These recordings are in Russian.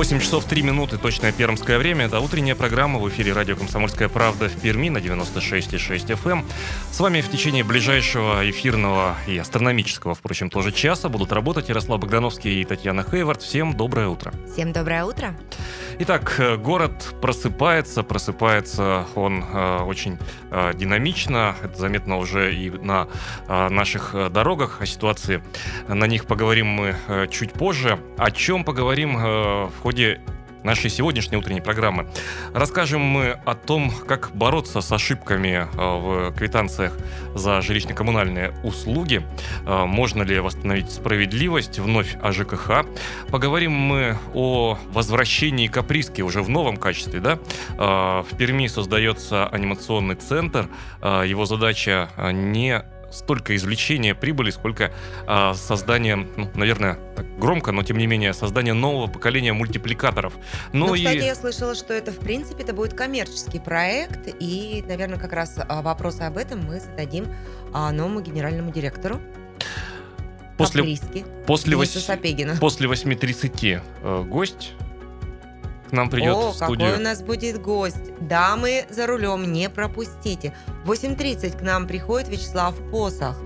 8 часов 3 минуты, точное пермское время. Это утренняя программа в эфире радио «Комсомольская правда» в Перми на 96,6 FM. Эм. С вами в течение ближайшего эфирного и астрономического, впрочем, тоже часа будут работать Ярослав Богдановский и Татьяна Хейвард. Всем доброе утро. Всем доброе утро. Итак, э, город просыпается, просыпается он э, очень э, динамично, это заметно уже и на э, наших э, дорогах, о ситуации на них поговорим мы э, чуть позже. О чем поговорим э, в ходе нашей сегодняшней утренней программы. Расскажем мы о том, как бороться с ошибками э, в квитанциях за жилищно-коммунальные услуги, э, можно ли восстановить справедливость, вновь о ЖКХ. Поговорим мы о возвращении каприски уже в новом качестве. Да? Э, в Перми создается анимационный центр. Его задача не столько извлечения прибыли, сколько э, создания, ну, наверное, так громко, но тем не менее, создания нового поколения мультипликаторов. Но ну, кстати, и... я слышала, что это, в принципе, это будет коммерческий проект, и, наверное, как раз а, вопросы об этом мы зададим а, новому генеральному директору. После, после, 8, после 8.30 э, гость к нам придет О, в студию. какой у нас будет гость. Дамы за рулем, не пропустите. В 8.30 к нам приходит Вячеслав Посох,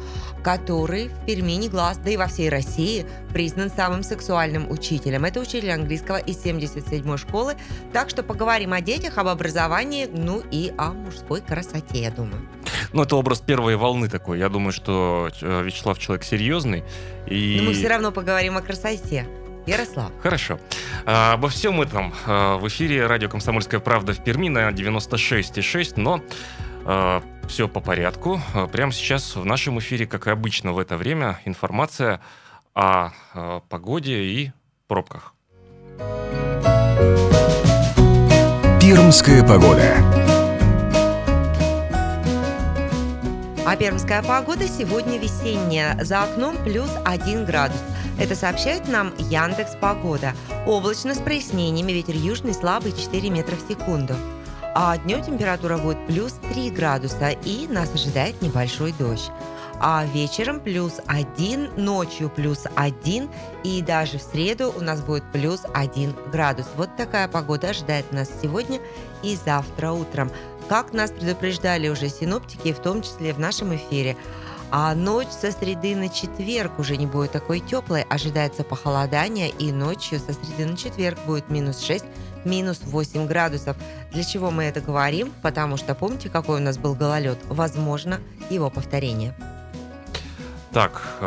который в Перми не глаз, да и во всей России признан самым сексуальным учителем. Это учитель английского из 77-й школы. Так что поговорим о детях, об образовании, ну и о мужской красоте, я думаю. Ну, это образ первой волны такой. Я думаю, что э, Вячеслав человек серьезный. И... Но мы все равно поговорим о красоте. Ярослав. Хорошо. А, обо всем этом а, в эфире радио «Комсомольская правда» в Перми на 96,6, но а, все по порядку. А, прямо сейчас в нашем эфире, как и обычно в это время, информация о а, погоде и пробках. Пермская погода. А пермская погода сегодня весенняя. За окном плюс 1 градус. Это сообщает нам Яндекс Погода. Облачно с прояснениями, ветер южный слабый 4 метра в секунду. А днем температура будет плюс 3 градуса и нас ожидает небольшой дождь. А вечером плюс 1, ночью плюс 1 и даже в среду у нас будет плюс 1 градус. Вот такая погода ожидает нас сегодня и завтра утром. Как нас предупреждали уже синоптики, в том числе в нашем эфире, а ночь со среды на четверг уже не будет такой теплой. Ожидается похолодание, и ночью со среды на четверг будет минус 6, минус 8 градусов. Для чего мы это говорим? Потому что помните, какой у нас был гололед? Возможно, его повторение. Так, э,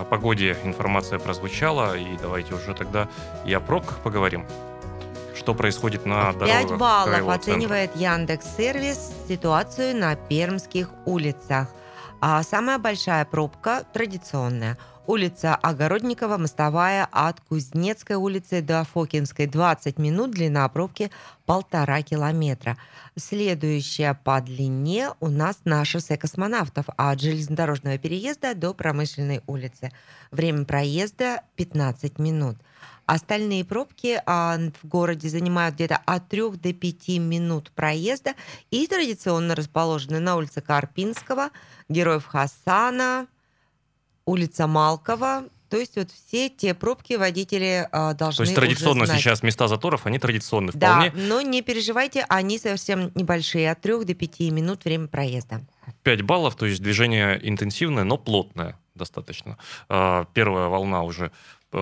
о погоде информация прозвучала, и давайте уже тогда и о пробках поговорим. Что происходит на дорогах? 5 баллов оценивает Яндекс Сервис ситуацию на пермских улицах. А самая большая пробка традиционная. Улица Огородникова, мостовая от Кузнецкой улицы до Фокинской 20 минут, длина пробки полтора километра. Следующая по длине у нас на шоссе космонавтов от железнодорожного переезда до Промышленной улицы. Время проезда 15 минут. Остальные пробки а, в городе занимают где-то от 3 до 5 минут проезда и традиционно расположены на улице Карпинского, Героев Хасана, улица Малкова, то есть вот все те пробки водители э, должны То есть традиционно знать. сейчас места заторов, они традиционные вполне. Да, но не переживайте, они совсем небольшие, от 3 до 5 минут время проезда. 5 баллов, то есть движение интенсивное, но плотное достаточно. А, первая волна уже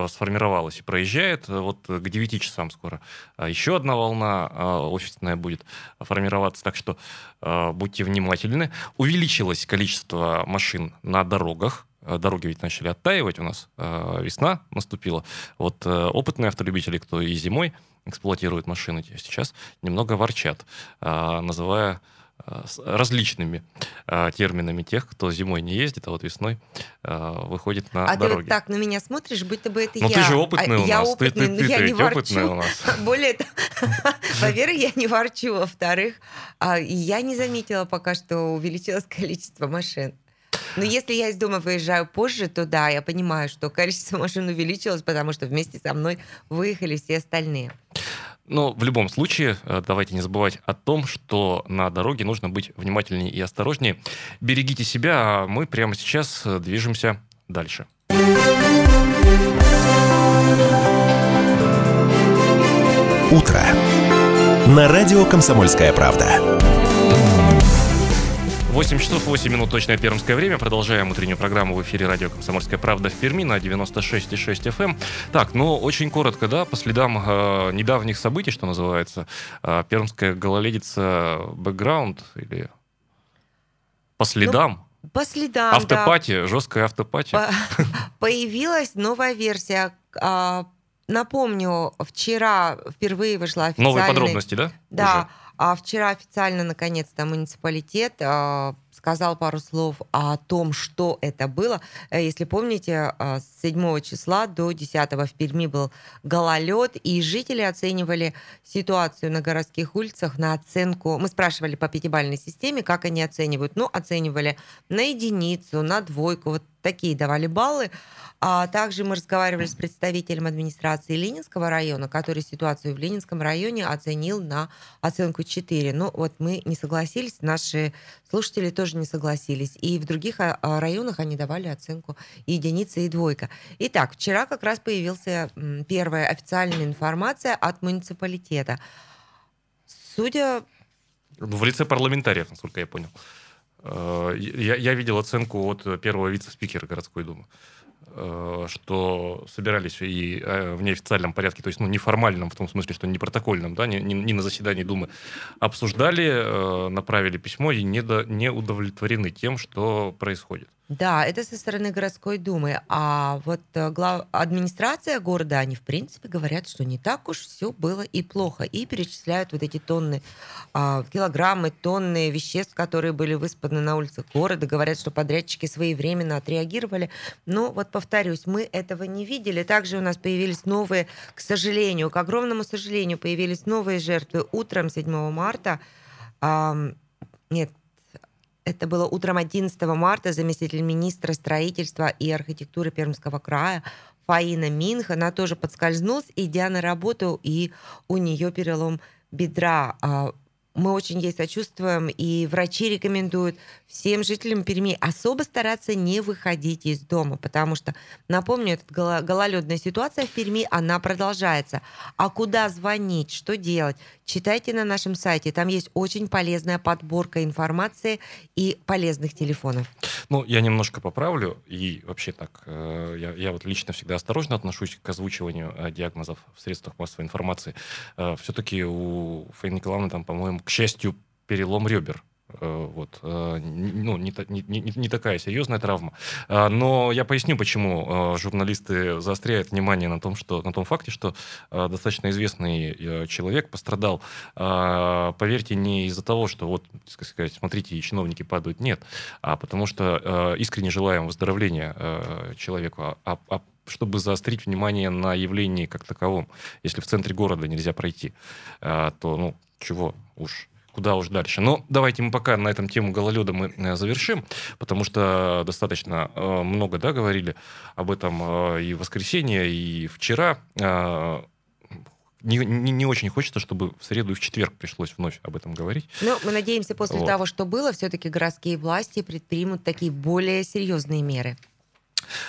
сформировалась и проезжает. Э, вот к 9 часам скоро а еще одна волна офисная будет формироваться, так что э, будьте внимательны. Увеличилось количество машин на дорогах, дороги ведь начали оттаивать у нас, весна наступила. Вот опытные автолюбители, кто и зимой эксплуатирует машины, сейчас немного ворчат, называя Э, различными э, терминами тех, кто зимой не ездит, а вот весной э, выходит на а дороги. А ты вот так на меня смотришь, будто бы это но я. ты же опытный а, у я нас. Опытный, ты, ты, ты, я ты не ворчу. опытный у нас. Более того, во-первых, я не ворчу, во-вторых, а, я не заметила пока, что увеличилось количество машин. Но если я из дома выезжаю позже, то да, я понимаю, что количество машин увеличилось, потому что вместе со мной выехали все остальные. Но в любом случае, э, давайте не забывать о том, что на дороге нужно быть внимательнее и осторожнее. Берегите себя, а мы прямо сейчас э, движемся дальше. Утро. На радио «Комсомольская правда». 8 часов 8 минут точное пермское время. Продолжаем утреннюю программу в эфире радио «Комсомольская правда» в Перми на 96,6 FM. Эм. Так, ну, очень коротко, да, по следам э, недавних событий, что называется, э, пермская гололедица бэкграунд или по следам? Ну, по следам, Автопати, да. жесткая автопати. По появилась новая версия а, Напомню, вчера впервые вышла официальная... Новые подробности, да? Да. Уже? А вчера официально, наконец-то, муниципалитет э, сказал пару слов о том, что это было. Э, если помните, э, с 7 числа до 10 в Перми был гололед, и жители оценивали ситуацию на городских улицах на оценку... Мы спрашивали по пятибалльной системе, как они оценивают. Ну, оценивали на единицу, на двойку, вот такие давали баллы. А также мы разговаривали с представителем администрации Ленинского района, который ситуацию в Ленинском районе оценил на оценку 4. Ну вот мы не согласились, наши слушатели тоже не согласились. И в других а, а, районах они давали оценку единица и двойка. Итак, вчера как раз появилась первая официальная информация от муниципалитета. Судя... В лице парламентариев, насколько я понял. Э, я, видел оценку от первого вице-спикера городской думы. Э, что собирались и э, в неофициальном порядке, то есть ну, неформальном, в том смысле, что не протокольном, да, не, не на заседании Думы, обсуждали, направили письмо и не удовлетворены тем, что происходит. Да, это со стороны городской думы. А вот э, глав... администрация города, они в принципе говорят, что не так уж все было и плохо. И перечисляют вот эти тонны, а, килограммы, тонны веществ, которые были выспаны на улицах города. Говорят, что подрядчики своевременно отреагировали. Но вот повторюсь, мы этого не видели. Также у нас появились новые, к сожалению, к огромному сожалению, появились новые жертвы утром 7 марта. Нет, это было утром 11 марта заместитель министра строительства и архитектуры Пермского края Фаина Минх. Она тоже подскользнулась, идя на работу, и у нее перелом бедра. Мы очень ей сочувствуем, и врачи рекомендуют всем жителям Перми особо стараться не выходить из дома, потому что, напомню, эта гололедная ситуация в Перми, она продолжается. А куда звонить, что делать? Читайте на нашем сайте, там есть очень полезная подборка информации и полезных телефонов. Ну, я немножко поправлю, и вообще так, э, я, я вот лично всегда осторожно отношусь к озвучиванию э, диагнозов в средствах массовой информации. Э, Все-таки у Фаины Николаевны там, по-моему, к счастью, перелом ребер. Э, вот, э, ну, не, не, не, не такая серьезная травма. А, но я поясню, почему э, журналисты заостряют внимание на том, что, на том факте, что достаточно известный человек пострадал, поверьте, не из-за того, что вот, сказать, смотрите, чиновники падают, нет, а потому что искренне желаем выздоровления человеку, а, а, а чтобы заострить внимание на явлении как таковом. Если в центре города нельзя пройти, то, ну, чего уж куда уж дальше. Но давайте мы пока на этом тему гололеда мы э, завершим, потому что достаточно э, много да, говорили об этом э, и в воскресенье, и вчера. Не, не, не очень хочется, чтобы в среду и в четверг пришлось вновь об этом говорить. Ну, мы надеемся, после вот. того, что было, все-таки городские власти предпримут такие более серьезные меры.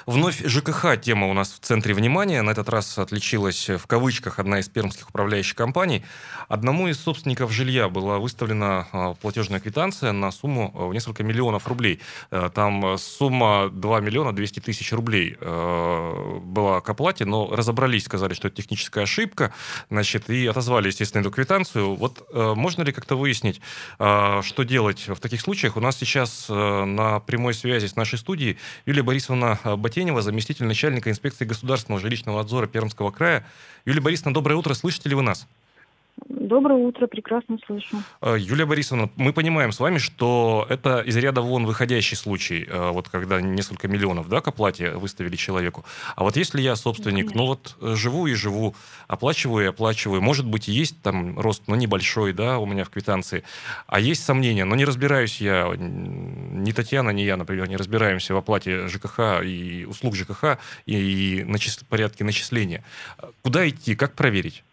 Вновь ЖКХ тема у нас в центре внимания. На этот раз отличилась в кавычках одна из пермских управляющих компаний. Одному из собственников жилья была выставлена а, платежная квитанция на сумму а, в несколько миллионов рублей. Э, там сумма 2 миллиона 200 тысяч рублей э, была к оплате, но разобрались, сказали, что это техническая ошибка, значит, и отозвали, естественно, эту квитанцию. Вот э, можно ли как-то выяснить, что делать в таких случаях? У нас сейчас на прямой связи с нашей студией Юлия Борисовна Батенева, заместитель начальника инспекции государственного жилищного надзора Пермского края. Юлия Борисовна, доброе утро. Слышите ли вы нас? Доброе утро, прекрасно слышу. Э, Юлия Борисовна, мы понимаем с вами, что это из ряда вон выходящий случай, э, вот когда несколько миллионов да, к оплате выставили человеку. А вот если я собственник, Конечно. ну вот э, живу и живу, оплачиваю и оплачиваю, может быть, есть там рост, но небольшой, да, у меня в квитанции, а есть сомнения, но не разбираюсь я, ни Татьяна, ни я, например, не разбираемся в оплате ЖКХ и услуг ЖКХ и, и начис... порядке начисления. Куда идти, как проверить?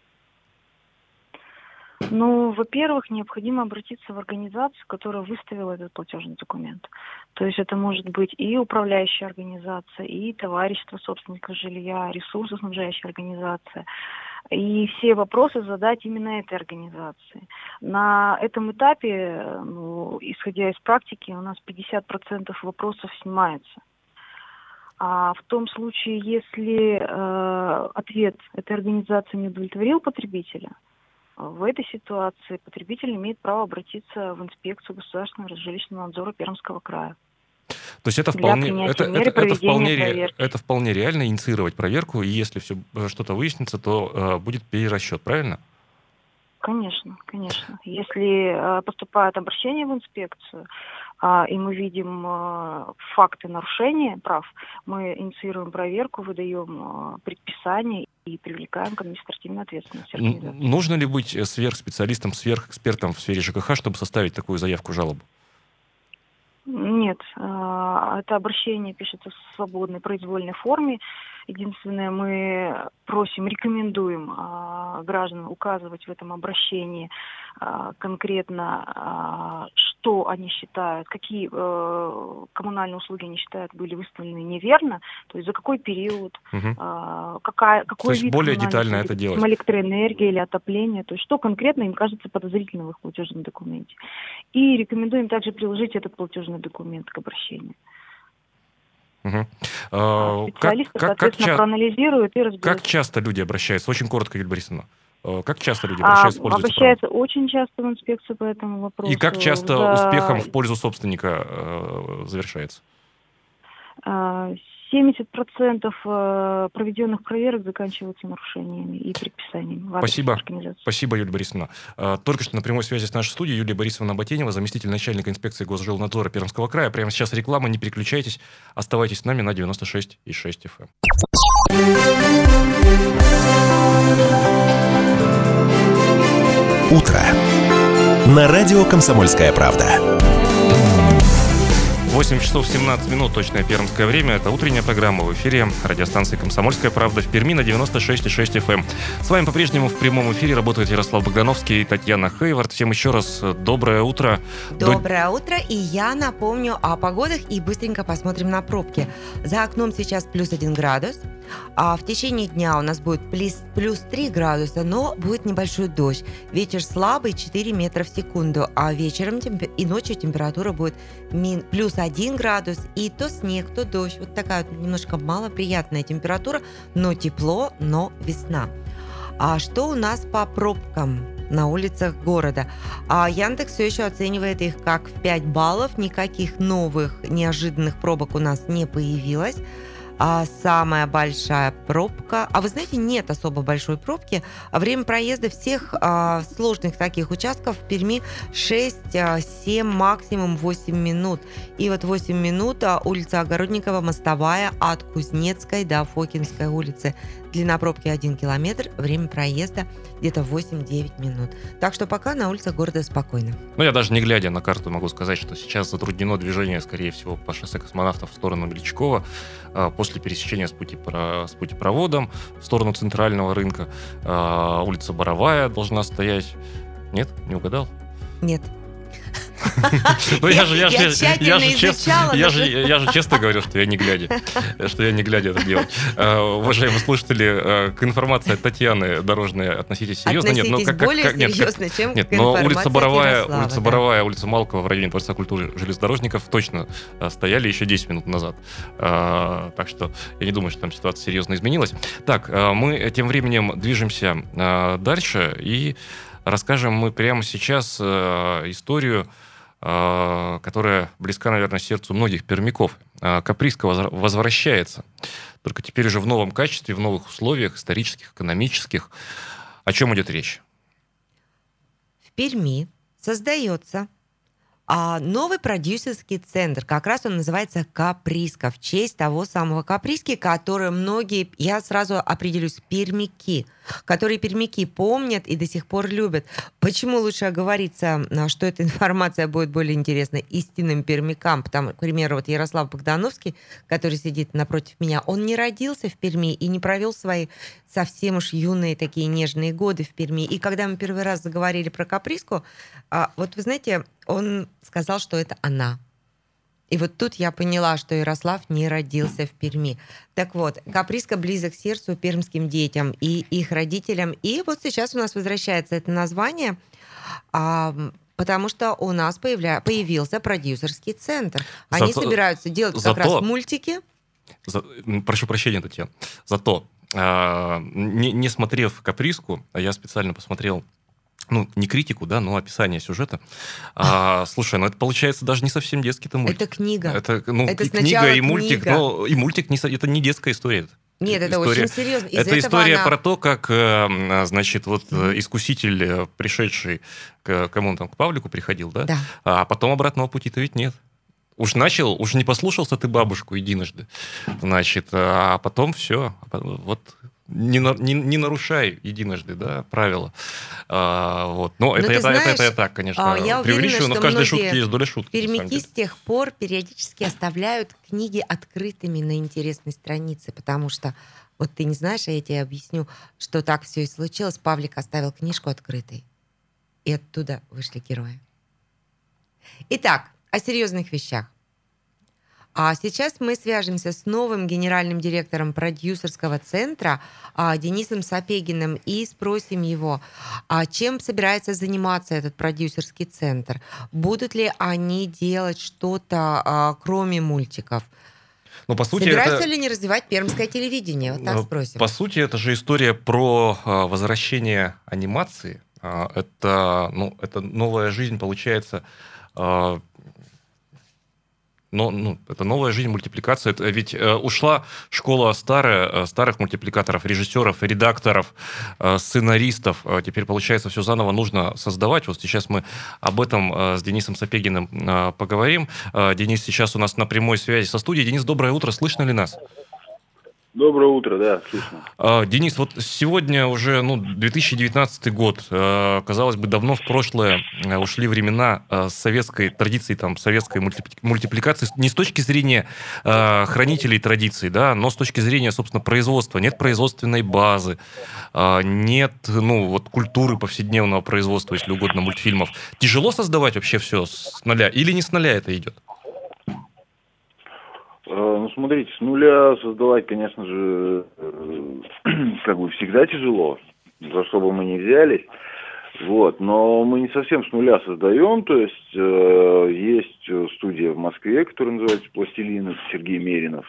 Ну, во-первых, необходимо обратиться в организацию, которая выставила этот платежный документ. То есть это может быть и управляющая организация, и товарищество собственников жилья, ресурсоснабжающая организация. и все вопросы задать именно этой организации. На этом этапе, ну, исходя из практики, у нас 50% вопросов снимается. А в том случае, если э, ответ этой организации не удовлетворил потребителя, в этой ситуации потребитель имеет право обратиться в инспекцию государственного жилищного надзора Пермского края. То есть это вполне, это, это, это, вполне, это вполне реально инициировать проверку, и если все э, что-то выяснится, то э, будет перерасчет, правильно? Конечно, конечно. Если э, поступает обращение в инспекцию, а, и мы видим а, факты нарушения прав, мы инициируем проверку, выдаем а, предписание и привлекаем к административной ответственности. Нужно ли быть сверхспециалистом, сверхэкспертом в сфере ЖКХ, чтобы составить такую заявку, жалобу? Нет, это обращение пишется в свободной произвольной форме. Единственное, мы просим, рекомендуем э, гражданам указывать в этом обращении э, конкретно, э, что они считают, какие э, коммунальные услуги они считают были выставлены неверно, то есть за какой период, угу. э, какая, какой то есть вид более детально это делать. электроэнергия или отопление, то есть что конкретно им кажется подозрительным в их платежном документе. И рекомендуем также приложить этот платежный документ к обращению. Угу. А, Специалисты, как, соответственно, как, проанализируют и разберутся. Как часто люди обращаются? Очень коротко, Юлия Борисовна. А, как часто люди обращаются а, в пользу Обращаются права? очень часто в инспекцию по этому вопросу. И как часто За... успехом в пользу собственника э, завершается? 70% э, проведенных проверок заканчиваются нарушениями и предписаниями. Спасибо. Спасибо, Юлия Борисовна. Э, только что на прямой связи с нашей студией Юлия Борисовна Ботенева, заместитель начальника инспекции Госжилнадзора Пермского края. Прямо сейчас реклама, не переключайтесь. Оставайтесь с нами на 96,6 FM. Утро. На радио «Комсомольская правда». 8 часов 17 минут, точное пермское время. Это утренняя программа в эфире радиостанции «Комсомольская правда» в Перми на 96,6 FM. Эм. С вами по-прежнему в прямом эфире работают Ярослав Богдановский и Татьяна Хейвард. Всем еще раз доброе утро. Доброе До... утро. И я напомню о погодах и быстренько посмотрим на пробки. За окном сейчас плюс 1 градус. А в течение дня у нас будет плюс, плюс 3 градуса, но будет небольшой дождь. Ветер слабый 4 метра в секунду, а вечером и ночью температура будет мин, плюс 1 градус, и то снег, то дождь. Вот такая вот немножко малоприятная температура, но тепло, но весна. А что у нас по пробкам? на улицах города. А Яндекс все еще оценивает их как в 5 баллов. Никаких новых неожиданных пробок у нас не появилось а самая большая пробка. А вы знаете, нет особо большой пробки. Время проезда всех а, сложных таких участков в Перми 6-7, а, максимум 8 минут. И вот 8 минут а, улица Огородникова, мостовая от Кузнецкой до Фокинской улицы. Длина пробки 1 километр, время проезда где-то 8-9 минут. Так что пока на улицах города спокойно. Ну, я даже не глядя на карту могу сказать, что сейчас затруднено движение, скорее всего, по шоссе космонавтов в сторону Мельчакова а, после пересечения с, пути, с путепроводом в сторону центрального рынка. А, улица Боровая должна стоять. Нет? Не угадал? Нет. Ну я же, я же, я же, честно, я же, я же честно говорю, что я не глядя, что я не глядя это делаю. Uh, уважаемые слушатели, uh, к информации от Татьяны Дорожной относитесь серьезно. Нет, но как, более серьезно, чем нет, но улица Боровая, улица Боровая, улица Малкова в районе Дворца культуры железнодорожников точно uh, стояли еще 10 минут назад. Так что я не думаю, что там ситуация серьезно изменилась. Так, мы тем временем движемся дальше и расскажем мы прямо сейчас историю которая близка, наверное, сердцу многих пермяков. А, Каприска возвращается, только теперь уже в новом качестве, в новых условиях, исторических, экономических. О чем идет речь? В Перми создается а новый продюсерский центр, как раз он называется Каприска, в честь того самого Каприски, который многие, я сразу определюсь, пермяки, которые пермяки помнят и до сих пор любят. Почему лучше оговориться, а, что эта информация будет более интересна истинным пермякам? Потому, к примеру, вот Ярослав Богдановский, который сидит напротив меня, он не родился в Перми и не провел свои совсем уж юные такие нежные годы в Перми. И когда мы первый раз заговорили про Каприску, а, вот вы знаете, он сказал, что это она. И вот тут я поняла, что Ярослав не родился в Перми. Так вот, каприска близок к сердцу пермским детям и их родителям. И вот сейчас у нас возвращается это название, а, потому что у нас появля... появился продюсерский центр. Они Зато- собираются делать как зато- раз мультики. За- прошу прощения, Татьяна. Зато, а, не, не смотрев каприску, а я специально посмотрел ну, не критику, да, но описание сюжета. А, слушай, ну это получается даже не совсем детский-то мультик. Это книга. Это, ну, Это и книга, и мультик, книга. но и мультик не, это не детская история. Нет, это история- очень серьезно. Из это история она- про то, как, э, значит, вот э, искуситель, э, пришедший к кому он там, к Павлику приходил, да? Да. А потом обратного пути-то ведь нет. Уж начал, уж не послушался ты бабушку единожды, значит, а потом все, вот не, на- не, не нарушай единожды, да, правила. А, вот. Но Ну, это, ты это, это, знаешь, это я так, конечно, а, я уверена, преувеличиваю, но в каждой шутке есть доля шутки. Пермяки с тех пор периодически оставляют книги открытыми на интересной странице, потому что вот ты не знаешь, а я тебе объясню, что так все и случилось. Павлик оставил книжку открытой, и оттуда вышли герои. Итак, о серьезных вещах. А сейчас мы свяжемся с новым генеральным директором продюсерского центра а, Денисом Сапегиным и спросим его, а чем собирается заниматься этот продюсерский центр? Будут ли они делать что-то, а, кроме мультиков? Ну, по сути, Собираются это... ли они развивать пермское телевидение? Вот так Ну, спросим. По сути, это же история про возвращение анимации. Это, ну, это новая жизнь, получается. Но, ну, это новая жизнь, мультипликация. Это ведь э, ушла школа старая, э, старых мультипликаторов, режиссеров, редакторов, э, сценаристов. Э, теперь, получается, все заново нужно создавать. Вот сейчас мы об этом э, с Денисом Сапегиным э, поговорим. Э, Денис сейчас у нас на прямой связи со студией. Денис, доброе утро. Слышно ли нас? Доброе утро, да, слышно. А, Денис, вот сегодня уже ну, 2019 год. Э, Казалось бы, давно в прошлое э, ушли времена советской традиции, там, советской мультипли- мультипликации. Не с точки зрения хранителей традиций, да, но с точки зрения, собственно, производства. Нет производственной базы, нет ну, вот, культуры повседневного производства, если угодно, мультфильмов. Тяжело создавать вообще все с нуля? Или не с нуля это идет? Э, Ну, смотрите, с нуля создавать, конечно же, э, как бы всегда тяжело, за что бы мы ни взялись. Вот, но мы не совсем с нуля создаем, то есть э, есть э, студия в Москве, которая называется «Пластилин», Сергей Меринов.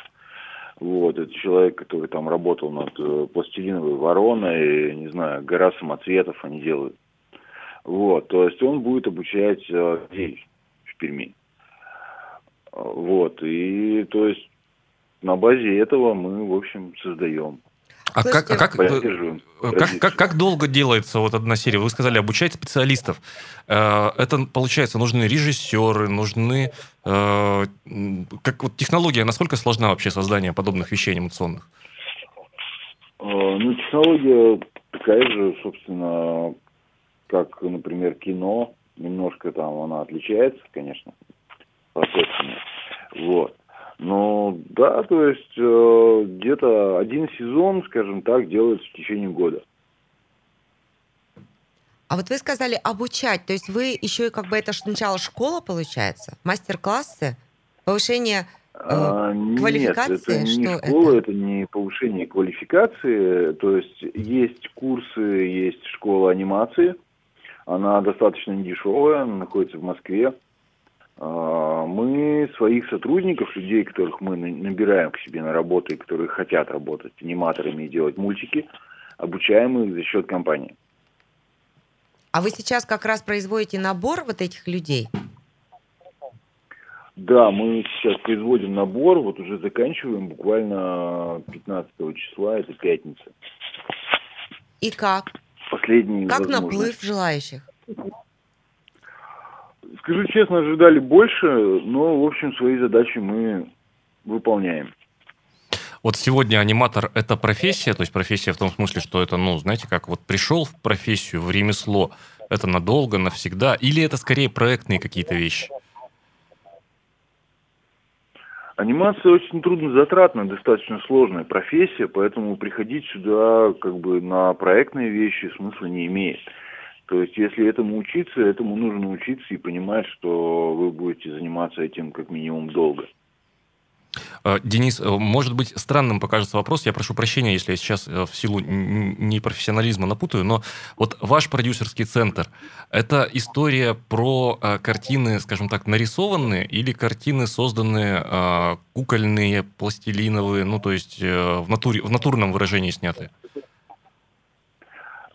Вот, это человек, который там работал над э, «Пластилиновой вороной», не знаю, «Гора самоцветов» они делают. Вот, то есть он будет обучать э, людей в Перми. Вот, и то есть на базе этого мы, в общем, создаем, А То как, а как, э, поддерживаем. Как, как, как долго делается вот одна серия? Вы сказали, обучать специалистов. Э, Это, получается, нужны режиссеры, нужны... э, Как вот технология, насколько сложна вообще создание подобных вещей анимационных? Э, Ну, технология такая же, собственно, как, например, кино. Немножко там она отличается, конечно, процессами. Вот. Но да, то есть э, где-то один сезон, скажем так, делается в течение года. А вот вы сказали обучать, то есть вы еще и как бы это сначала школа получается, мастер-классы, повышение. А, квалификации? Нет, это не Что школа, это? это? не повышение квалификации. То есть есть курсы, есть школа анимации. Она достаточно недешевая, она находится в Москве. А, Мы своих сотрудников, людей, которых мы на- набираем к себе на работу и которые хотят работать аниматорами и делать мультики, обучаем их за счет компании. А вы сейчас как раз производите набор вот этих людей? Да, мы сейчас производим набор, вот уже заканчиваем буквально 15 числа, это пятница. И как? Последний Как наплыв желающих? Скажу честно, ожидали больше, но, в общем, свои задачи мы выполняем. Вот сегодня аниматор – это профессия, то есть профессия в том смысле, что это, ну, знаете, как вот пришел в профессию, в ремесло, это надолго, навсегда, или это скорее проектные какие-то вещи? Анимация очень труднозатратная, достаточно сложная профессия, поэтому приходить сюда как бы на проектные вещи смысла не имеет. То есть, если этому учиться, этому нужно учиться и понимать, что вы будете заниматься этим как минимум долго. Э, Денис, э, может быть, странным покажется вопрос. Я прошу прощения, если я сейчас э, в силу непрофессионализма напутаю, но вот ваш продюсерский центр – это история про картины, скажем так, нарисованные или картины, созданные кукольные, пластилиновые, ну, то есть в, натуре, в натурном выражении снятые?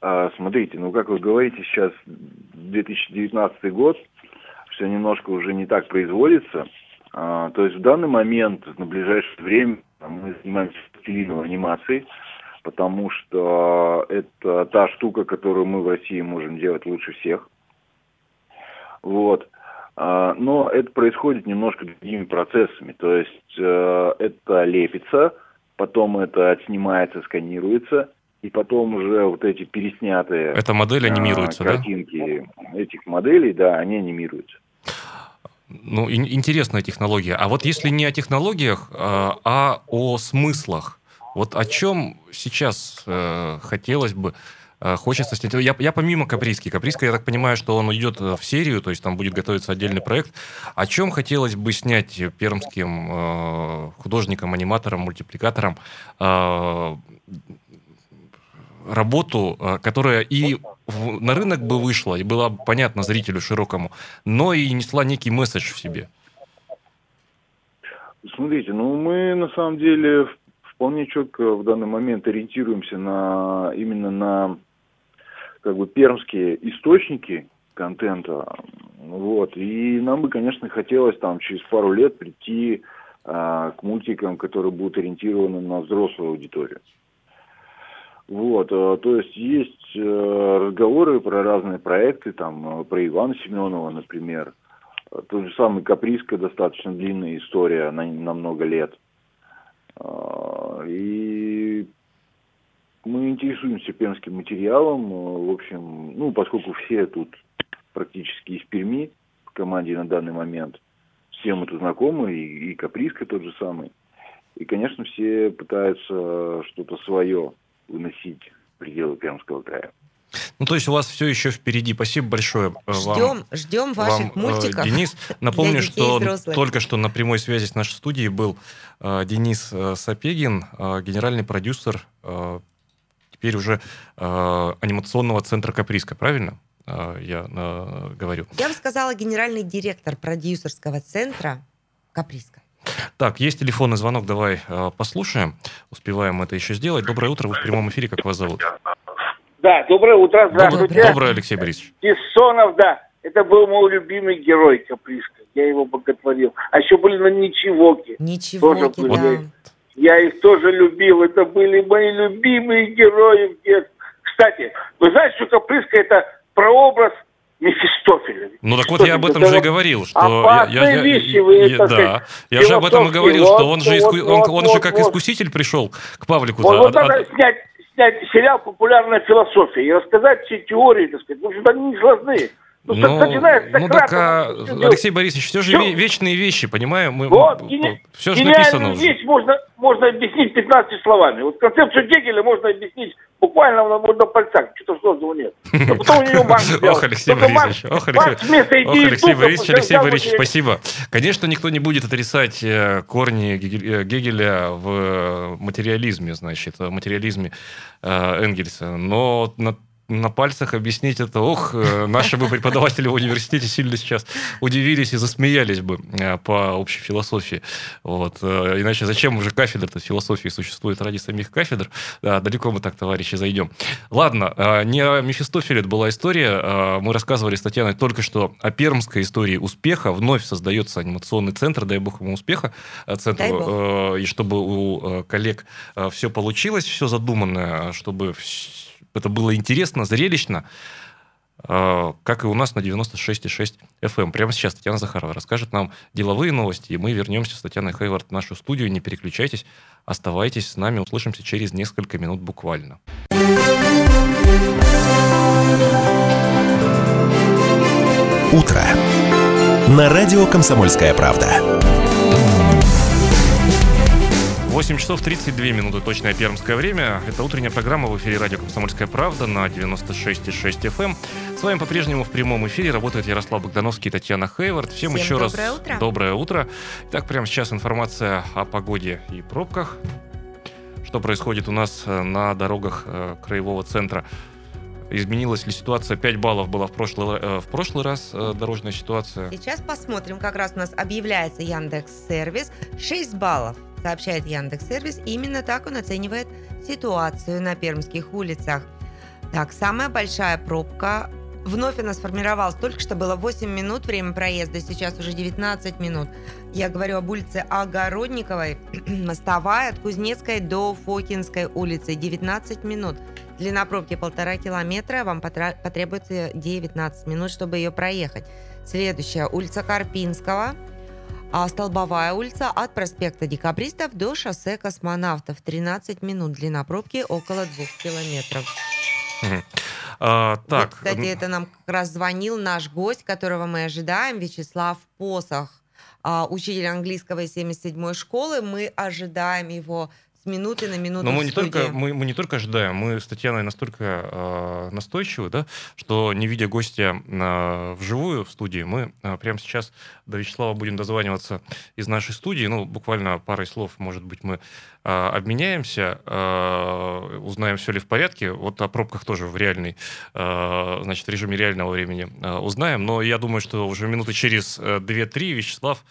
А, смотрите, ну, как вы говорите, сейчас 2019 год, все немножко уже не так производится – а, то есть в данный момент, на ближайшее время, мы занимаемся пластилиновой анимацией, потому что это та штука, которую мы в России можем делать лучше всех. Вот. А, но это происходит немножко другими процессами. То есть э, это лепится, потом это отснимается, сканируется, и потом уже вот эти переснятые... Это модель анимируется, картинки да? этих моделей, да, они анимируются. Ну, интересная технология. А вот если не о технологиях, а, а о смыслах, вот о чем сейчас э, хотелось бы, э, хочется снять. Я, я помимо Каприски. Каприска, я так понимаю, что он идет в серию, то есть там будет готовиться отдельный проект. О чем хотелось бы снять пермским э, художникам, аниматорам, мультипликаторам э, работу, э, которая и на рынок бы вышла, и была понятна зрителю широкому, но и несла некий месседж в себе? Смотрите, ну мы на самом деле вполне четко в данный момент ориентируемся на именно на как бы пермские источники контента, вот, и нам бы, конечно, хотелось там через пару лет прийти а, к мультикам, которые будут ориентированы на взрослую аудиторию. Вот, э, то есть есть э, разговоры про разные проекты, там, э, про Ивана Семенова, например. Тот же самый Каприска, достаточно длинная история на, на много лет. И мы интересуемся пермским материалом. В общем, ну, поскольку все тут практически из Перми в команде на данный момент, всем это знакомы, и, и Каприска тот же самый. И, конечно, все пытаются что-то свое выносить пределы Пермского края. Ну, то есть у вас все еще впереди. Спасибо большое э, ждем, вам. Ждем ваших вам, э, мультиков. Денис, напомню, что только что на прямой связи с нашей студией был э, Денис э, Сапегин, э, генеральный продюсер э, теперь уже э, анимационного центра Каприска, правильно? Э, я э, говорю. Я бы сказала генеральный директор продюсерского центра Каприска. Так, есть телефонный звонок, давай э, послушаем. Успеваем это еще сделать. Доброе утро, вы в прямом эфире, как вас зовут? Да, доброе утро, здравствуйте. Доброе, доброе Алексей Борисович. Бессонов, да. Это был мой любимый герой Каприска. Я его боготворил. А еще были на Ничевоке. Ничевоки, да. Были. Я их тоже любил. Это были мои любимые герои в детстве. Кстати, вы знаете, что Каприска это прообраз Мефистофеля. Ну так вот я об этом же и говорил, что я, я, вещи вы, я, это, да, я же об этом и говорил, вот, что он же иску, вот, он, он вот, же как вот. искуситель пришел к Павлику. Вот, вот надо снять снять сериал «Популярная философия» и рассказать все теории, так сказать, потому что они не сложны. Ну, ну, ну так, а, Алексей Борисович, все же все. вечные вещи, понимаем? Мы, вот, гени... все же написано уже. вещь можно, можно объяснить 15 словами. Вот концепцию Гегеля можно объяснить буквально на, на пальцах, что-то сложного нет. Но потом у него Маркс Ох, Алексей Борисович, ох, Алексей Борисович, Алексей Борисович, спасибо. Конечно, никто не будет отрицать э, корни э, Гегеля в э, материализме, значит, в материализме Энгельса, но на пальцах объяснить это, ох, э, наши бы преподаватели в университете сильно сейчас удивились и засмеялись бы э, по общей философии. Вот. Э, иначе зачем уже кафедра-то философии существует ради самих кафедр? Да, далеко мы так, товарищи, зайдем. Ладно, не о Мефистофеле это была история. Мы рассказывали с Татьяной только что о пермской истории успеха. Вновь создается анимационный центр, дай бог ему успеха, центру, и чтобы у коллег все получилось, все задуманное, чтобы это было интересно, зрелищно, а, как и у нас на 96,6 FM. Эм. Прямо сейчас Татьяна Захарова расскажет нам деловые новости, и мы вернемся с Татьяной Хейвард в нашу студию. Не переключайтесь, оставайтесь с нами, услышимся через несколько минут буквально. Утро. На радио «Комсомольская правда». 8 часов 32 минуты, точное пермское время. Это утренняя программа в эфире радио «Комсомольская правда» на 96,6 FM. Эм. С вами по-прежнему в прямом эфире работает Ярослав Богдановский и Татьяна Хейвард. Всем, Всем еще доброе раз утро. доброе утро. Итак, прямо сейчас информация о погоде и пробках. Что происходит у нас э, на дорогах э, краевого центра? Изменилась ли ситуация? 5 баллов была в прошлый, э, в прошлый раз дорожная ситуация. Сейчас посмотрим, как раз у нас объявляется Яндекс Сервис. 6 баллов, сообщает Яндекс Сервис. Именно так он оценивает ситуацию на пермских улицах. Так, самая большая пробка вновь она сформировалась. Только что было 8 минут время проезда, сейчас уже 19 минут. Я говорю об улице Огородниковой, мостовая от Кузнецкой до Фокинской улицы. 19 минут. Длина пробки полтора километра, вам потребуется 19 минут, чтобы ее проехать. Следующая улица Карпинского, а Столбовая улица от проспекта Декабристов до шоссе Космонавтов. 13 минут. Длина пробки около 2 километров. А, Вот, так, кстати, это нам как раз звонил наш гость, которого мы ожидаем, Вячеслав Посох, а, учитель английского из 77-й школы. Мы ожидаем его с минуты на минуту Но мы не, только, мы, мы не только ожидаем, мы с Татьяной настолько э, настойчивы, да, что не видя гостя э, вживую в студии, мы э, прямо сейчас до Вячеслава будем дозваниваться из нашей студии. Ну, буквально парой слов, может быть, мы э, обменяемся, э, узнаем, все ли в порядке. Вот о пробках тоже в реальной, э, значит, режиме реального времени э, узнаем. Но я думаю, что уже минуты через э, 2-3 Вячеслав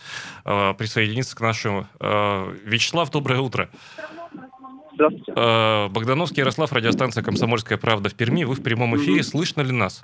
э, присоединится к нашему. Э, Вячеслав, доброе утро. Здравствуйте. Э, Богдановский Ярослав, радиостанция «Комсомольская правда» в Перми. Вы в прямом эфире. Слышно ли нас?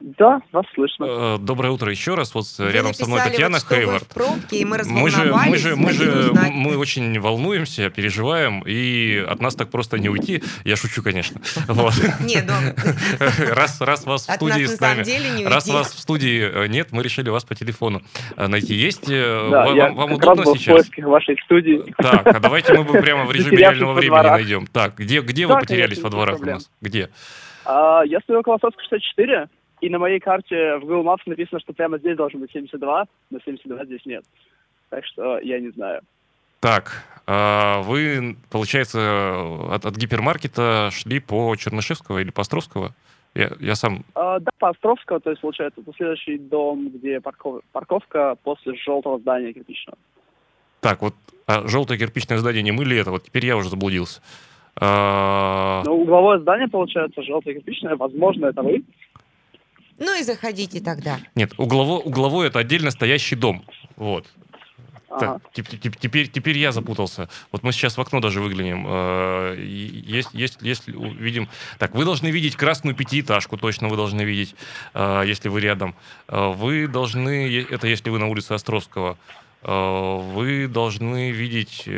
Да, вас слышно. Э, Доброе утро еще раз. Вот Вы рядом со мной Татьяна вот, что вы Хейвард. в пробке, и мы Мы же, мы же, мы же, мы очень волнуемся, переживаем, и от нас так просто не уйти. Я шучу, конечно. Вот. Нет, ну, Раз, раз вас в студии с нами, раз вас в студии э, нет, мы решили вас по телефону э, найти. Есть? Вам, вам удобно в сейчас? поисках вашей студии. Так, а давайте мы бы прямо в режиме реального времени найдем. Так, где, где вы потерялись во дворах у нас? Где? А, я стою около Высоцкого 64, и на моей карте в Google Maps написано, что прямо здесь должен быть 72, но 72 здесь нет. Так что я не знаю. Так, а вы, получается, от, от гипермаркета шли по Чернышевского или по Островского? Я, я сам... А, да, по Островского, то есть, получается, это следующий дом, где парков- парковка после желтого здания кирпичного. Так, вот а желтое кирпичное здание не мы ли это? Вот теперь я уже заблудился. А, Ну, угловое здание, получается, желтое кирпичное, возможно, это вы. Ну и заходите тогда. Нет, углово, угловой это отдельно стоящий дом. Вот. Ага. Так, теп- теп- теперь, теперь я запутался. Вот мы сейчас в окно даже выглянем. Э, Есть, есть, если увидим... Так, вы должны видеть красную пятиэтажку, точно вы должны видеть, э, если вы рядом. Э, Вы должны... Это если вы на улице Островского. Вы должны видеть...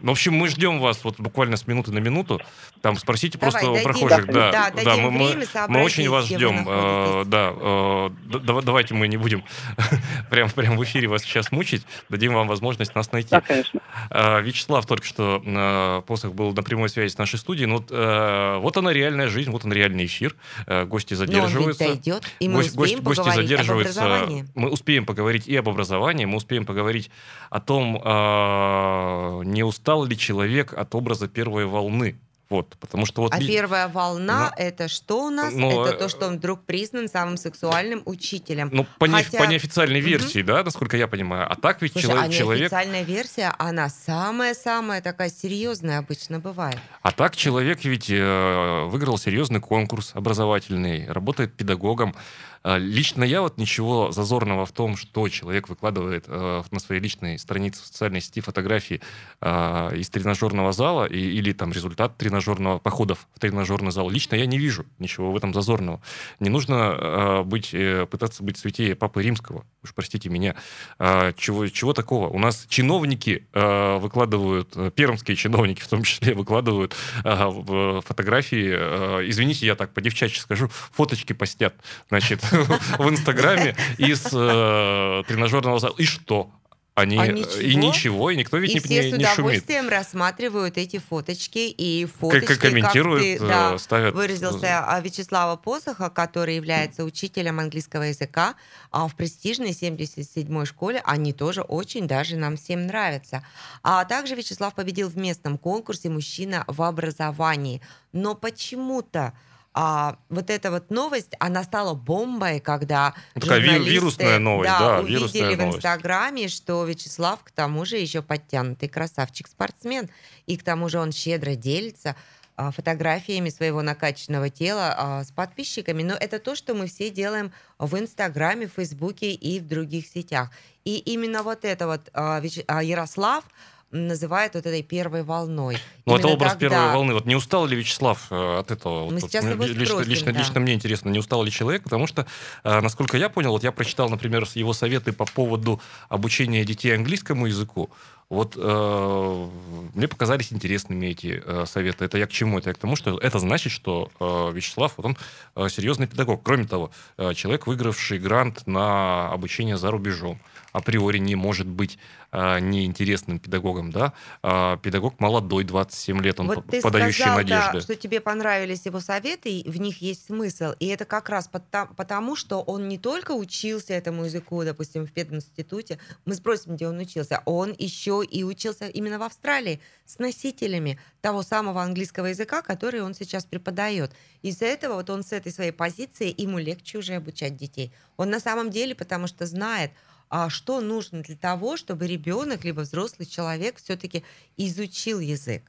В общем, мы ждем вас вот буквально с минуты на минуту. Там спросите Давай, просто у дадим. прохожих. Да, Да, да, дадим мы, мы- время мы очень вас ждем. Э. Да, э, д- дава- давайте мы не будем прям, прям в эфире вас сейчас мучить. Дадим вам возможность нас найти. Да, конечно. Э, Вячеслав только что э, посох был на прямой связи с нашей студией. Ну, вот, э, вот она реальная жизнь, вот он реальный эфир. Э, Гости Но он ведь задерживаются. дойдет, и мы Гость- гость- успеем гости поговорить об задерживаются. образовании. Мы успеем поговорить и об образовании, мы успеем поговорить о том, э, не устал ли человек от образа первой волны. Вот, потому что вот А первая волна Ну, это что у нас? ну, это э, то, что он вдруг признан самым сексуальным учителем. ну, по, не- хотя- по неофициальной версии, да, насколько я понимаю. А так ведь Слушай, а человек... неофициальная версия, она самая-самая такая серьезная обычно бывает. А так человек ведь э, выиграл серьезный конкурс образовательный, работает педагогом. Э, Лично я вот ничего зазорного в том, что человек выкладывает э, на своей личной странице в социальной сети фотографии э, из тренажерного зала или там результат тренажерного походов в тренажерный зал. Лично я не вижу ничего в этом зазорного. Не нужно э, быть, э, пытаться быть святее Папы Римского. Уж простите меня. А, чего, чего такого? У нас чиновники выкладывают, э, пермские чиновники в том числе, выкладывают фотографии, извините, я так по-девчачьи скажу, фоточки постят, значит, в Инстаграме из э, тренажерного зала. И что? Они, А э, ничего? и ничего, и никто ведь и не, все не- с не шумит. удовольствием рассматривают эти фоточки и Как, фоточки, как комментируют, как ты, э, да, ставят. выразился а, Вячеслава Посоха, который является учителем английского языка а в престижной 77-й школе. Они тоже очень даже нам всем нравятся. А также Вячеслав победил в местном конкурсе «Мужчина в образовании». Но почему-то а, вот эта вот новость, она стала бомбой, когда Ну, такая журналисты, вирусная новость, да, увидели вирусная в новость. Инстаграме, что Вячеслав к тому же еще подтянутый красавчик-спортсмен, и к тому же он щедро делится а, фотографиями своего накачанного тела а, с подписчиками. Но это то, что мы все делаем в Инстаграме, в Фейсбуке и в других сетях. И именно вот это вот а, а, Ярослав называет вот этой первой волной. Ну, это образ тогда- первой волны. Вот не устал ли Вячеслав э, от этого? Мы Вот, сейчас вот, лично, спросим, лично, да. лично мне интересно, не устал ли человек, потому что, э, насколько я понял, вот я прочитал, например, его советы по поводу обучения детей английскому языку. Вот э, мне показались интересными эти э, советы. Это я к чему? Это я к тому, что это значит, что э, Вячеслав, вот он э, серьезный педагог. Кроме того, э, человек, выигравший грант на обучение за рубежом, априори не может быть э, неинтересным педагогом, да? А педагог молодой, 27 лет, он вот ты подающий сказал, надежды. Да, что тебе понравились его советы, и в них есть смысл. И это как раз потому, что он не только учился этому языку, допустим, в пединституте, мы спросим, где он учился, он еще и учился именно в Австралии с носителями того самого английского языка, который он сейчас преподает. Из-за этого вот он с этой своей позиции, ему легче уже обучать детей. Он на самом деле, потому что знает, а что нужно для того, чтобы ребенок либо взрослый человек все-таки изучил язык.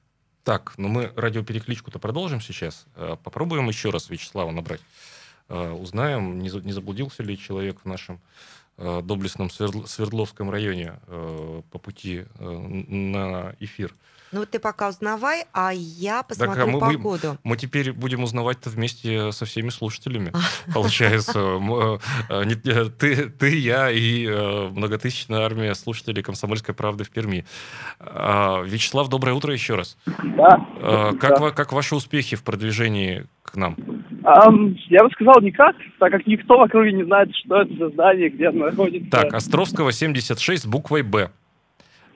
Так, ну мы радиоперекличку-то продолжим сейчас. Э, Попробуем еще раз Вячеслава набрать. Э, Узнаем, не за- не заблудился ли человек в нашем э, доблестном Свердл- Свердловском районе по пути на эфир. Ну вот ты пока узнавай, а я посмотрю а мы- мы- погоду. Мы теперь будем узнавать-то вместе со всеми слушателями. Получается, м, э, э, э, ты, ты, я и многотысячная армия слушателей «Комсомольской правды» в Перми. А, Вячеслав, доброе утро еще раз. Да. Э, Как, как ваши успехи в продвижении к нам? Ам, я бы сказал никак, так как никто в округе не знает, что это за здание, где оно находится. Так, Островского 76 с буквой «Б».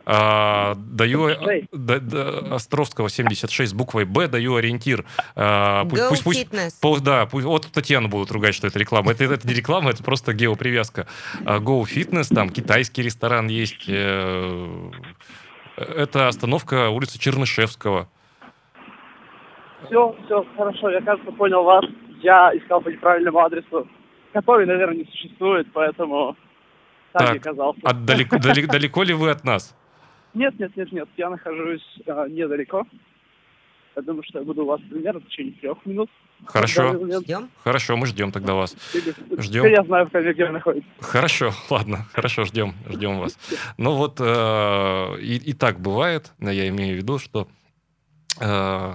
А, даю да- да, Островского 76 с буквой Б даю ориентир. А, пу- Go пусть, пусть, Fitness. да, пусть, вот Татьяну будут ругать, что это реклама. Это, это не реклама, это просто геопривязка. А, Go Fitness, там китайский ресторан есть. э, Это остановка улицы Чернышевского. Все, все, хорошо, я, кажется, понял вас. Я искал по неправильному адресу, который, наверное, не существует, поэтому так, Так, и оказался. А далеко, далеко, далеко ли вы от нас? Нет, нет, нет, нет, я нахожусь а, недалеко. Я думаю, что я буду у вас примерно в течение трех минут. Хорошо, Ждем. хорошо, мы ждем тогда вас. Теперь Ждем. я знаю, где вы находитесь. Хорошо, ладно, хорошо, ждем, ждем вас. Ну вот э, и, и так бывает, но я имею в виду, что э,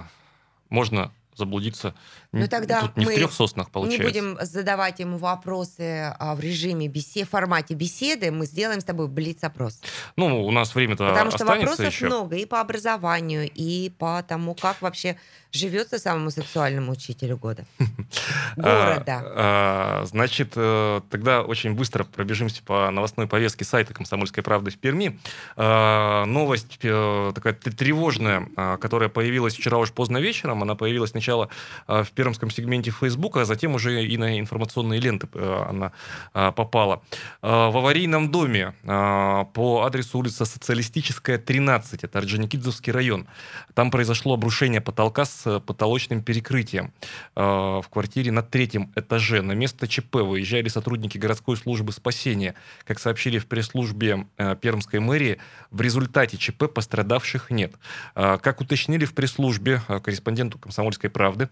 можно заблудиться Ну, н- тогда тут не в мы трех соснах, Не получается. будем задавать ему вопросы а, в режиме беседы, в формате беседы. Мы сделаем с тобой блиц-опрос. Ну, у нас время-то Потому что вопросов еще. много и по образованию, и по тому, как вообще живется самому сексуальному учителю года. Города. А, а, значит, э, тогда очень быстро пробежимся по новостной повестке сайта «Комсомольской правды» в Перми. А, Новость э, такая тревожная, а, которая появилась вчера уж поздно вечером. Она появилась сначала а, в пермском сегменте Фейсбука, а затем уже и на информационные ленты э, она а, попала. А, В аварийном доме по адресу улица Социалистическая, 13, это Орджоникидзевский район, там произошло обрушение потолка с потолочным перекрытием э, в квартире на третьем этаже. На место ЧП выезжали сотрудники городской службы спасения. Как сообщили в пресс-службе э, Пермской мэрии, в результате ЧП пострадавших нет. Э, Как уточнили в пресс-службе э, корреспонденту «Комсомольской правды»,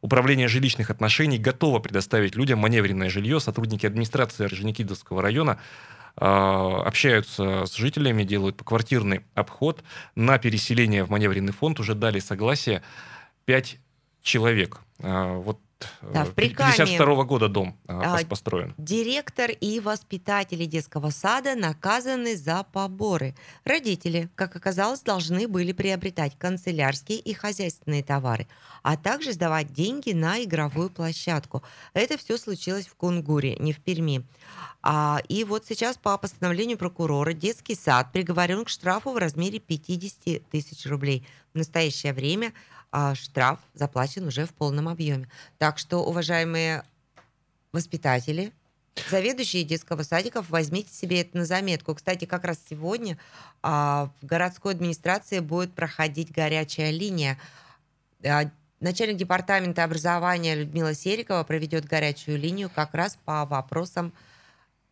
Управление жилищных отношений готово предоставить людям маневренное жилье. Сотрудники администрации Орджоникидзевского района э, общаются с жителями, делают поквартирный обход. На переселение в маневренный фонд уже дали согласие 5 человек. А, Вот Да, в Прикаме. 52 года дом а, А, построен. Директор и воспитатели детского сада наказаны за поборы. Родители, как оказалось, должны были приобретать канцелярские и хозяйственные товары, а также сдавать деньги на игровую площадку. Это все случилось в Кунгуре, не в Перми. А, и вот сейчас по постановлению прокурора детский сад приговорен к штрафу в размере 50 тысяч рублей. В настоящее время а, штраф заплачен уже в полном объеме. Так что, уважаемые воспитатели, заведующие детского садика, возьмите себе это на заметку. Кстати, как раз сегодня а, в городской администрации будет проходить горячая линия. А, Начальник департамента образования Людмила Серикова проведет горячую линию как раз по вопросам